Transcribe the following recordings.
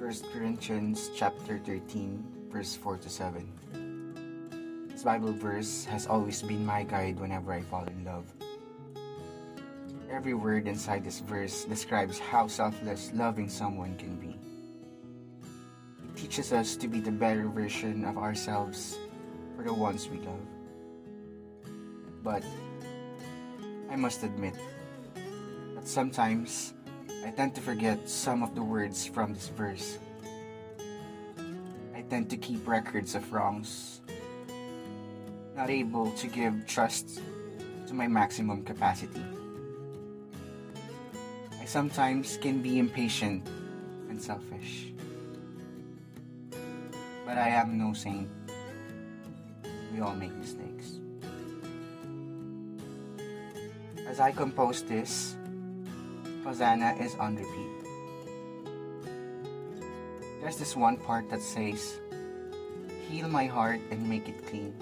1 Corinthians chapter 13, verse 4 to 7. This Bible verse has always been my guide whenever I fall in love. Every word inside this verse describes how selfless loving someone can be. It teaches us to be the better version of ourselves for the ones we love. But I must admit that sometimes I tend to forget some of the words from this verse. I tend to keep records of wrongs, not able to give trust to my maximum capacity. I sometimes can be impatient and selfish. But I am no saint. We all make mistakes. As I compose this, Hosanna is on repeat. There's this one part that says, Heal my heart and make it clean.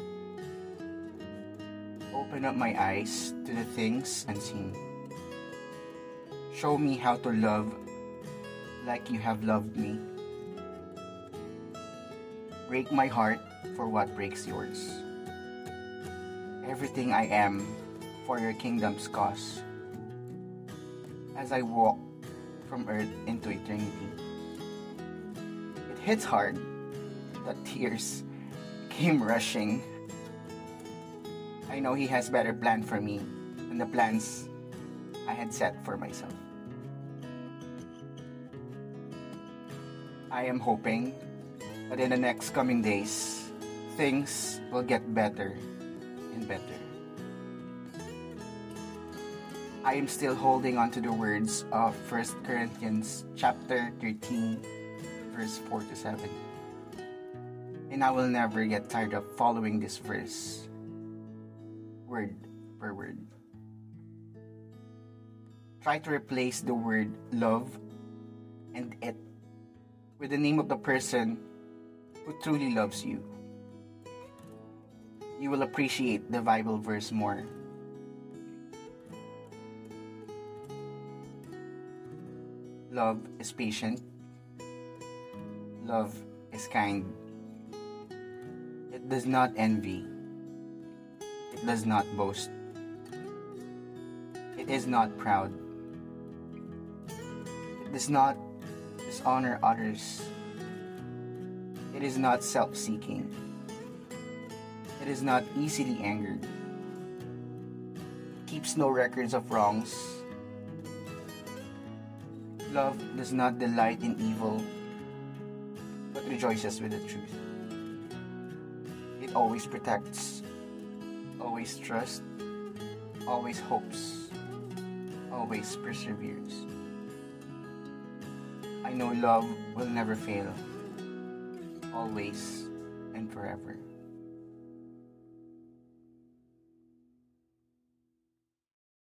Open up my eyes to the things unseen. Show me how to love like you have loved me. Break my heart for what breaks yours. Everything I am for your kingdom's cause as I walk from earth into eternity. It hits hard that tears came rushing. I know He has better plan for me than the plans I had set for myself. I am hoping that in the next coming days, things will get better and better. I am still holding on to the words of 1 Corinthians chapter 13 verse 4 to 7. And I will never get tired of following this verse word per word. Try to replace the word love and it with the name of the person who truly loves you. You will appreciate the Bible verse more. Love is patient. Love is kind. It does not envy. It does not boast. It is not proud. It does not dishonor others. It is not self seeking. It is not easily angered. Keeps no records of wrongs Love does not delight in evil, but rejoices with the truth. It always protects, always trusts, always hopes, always perseveres. I know love will never fail, always and forever.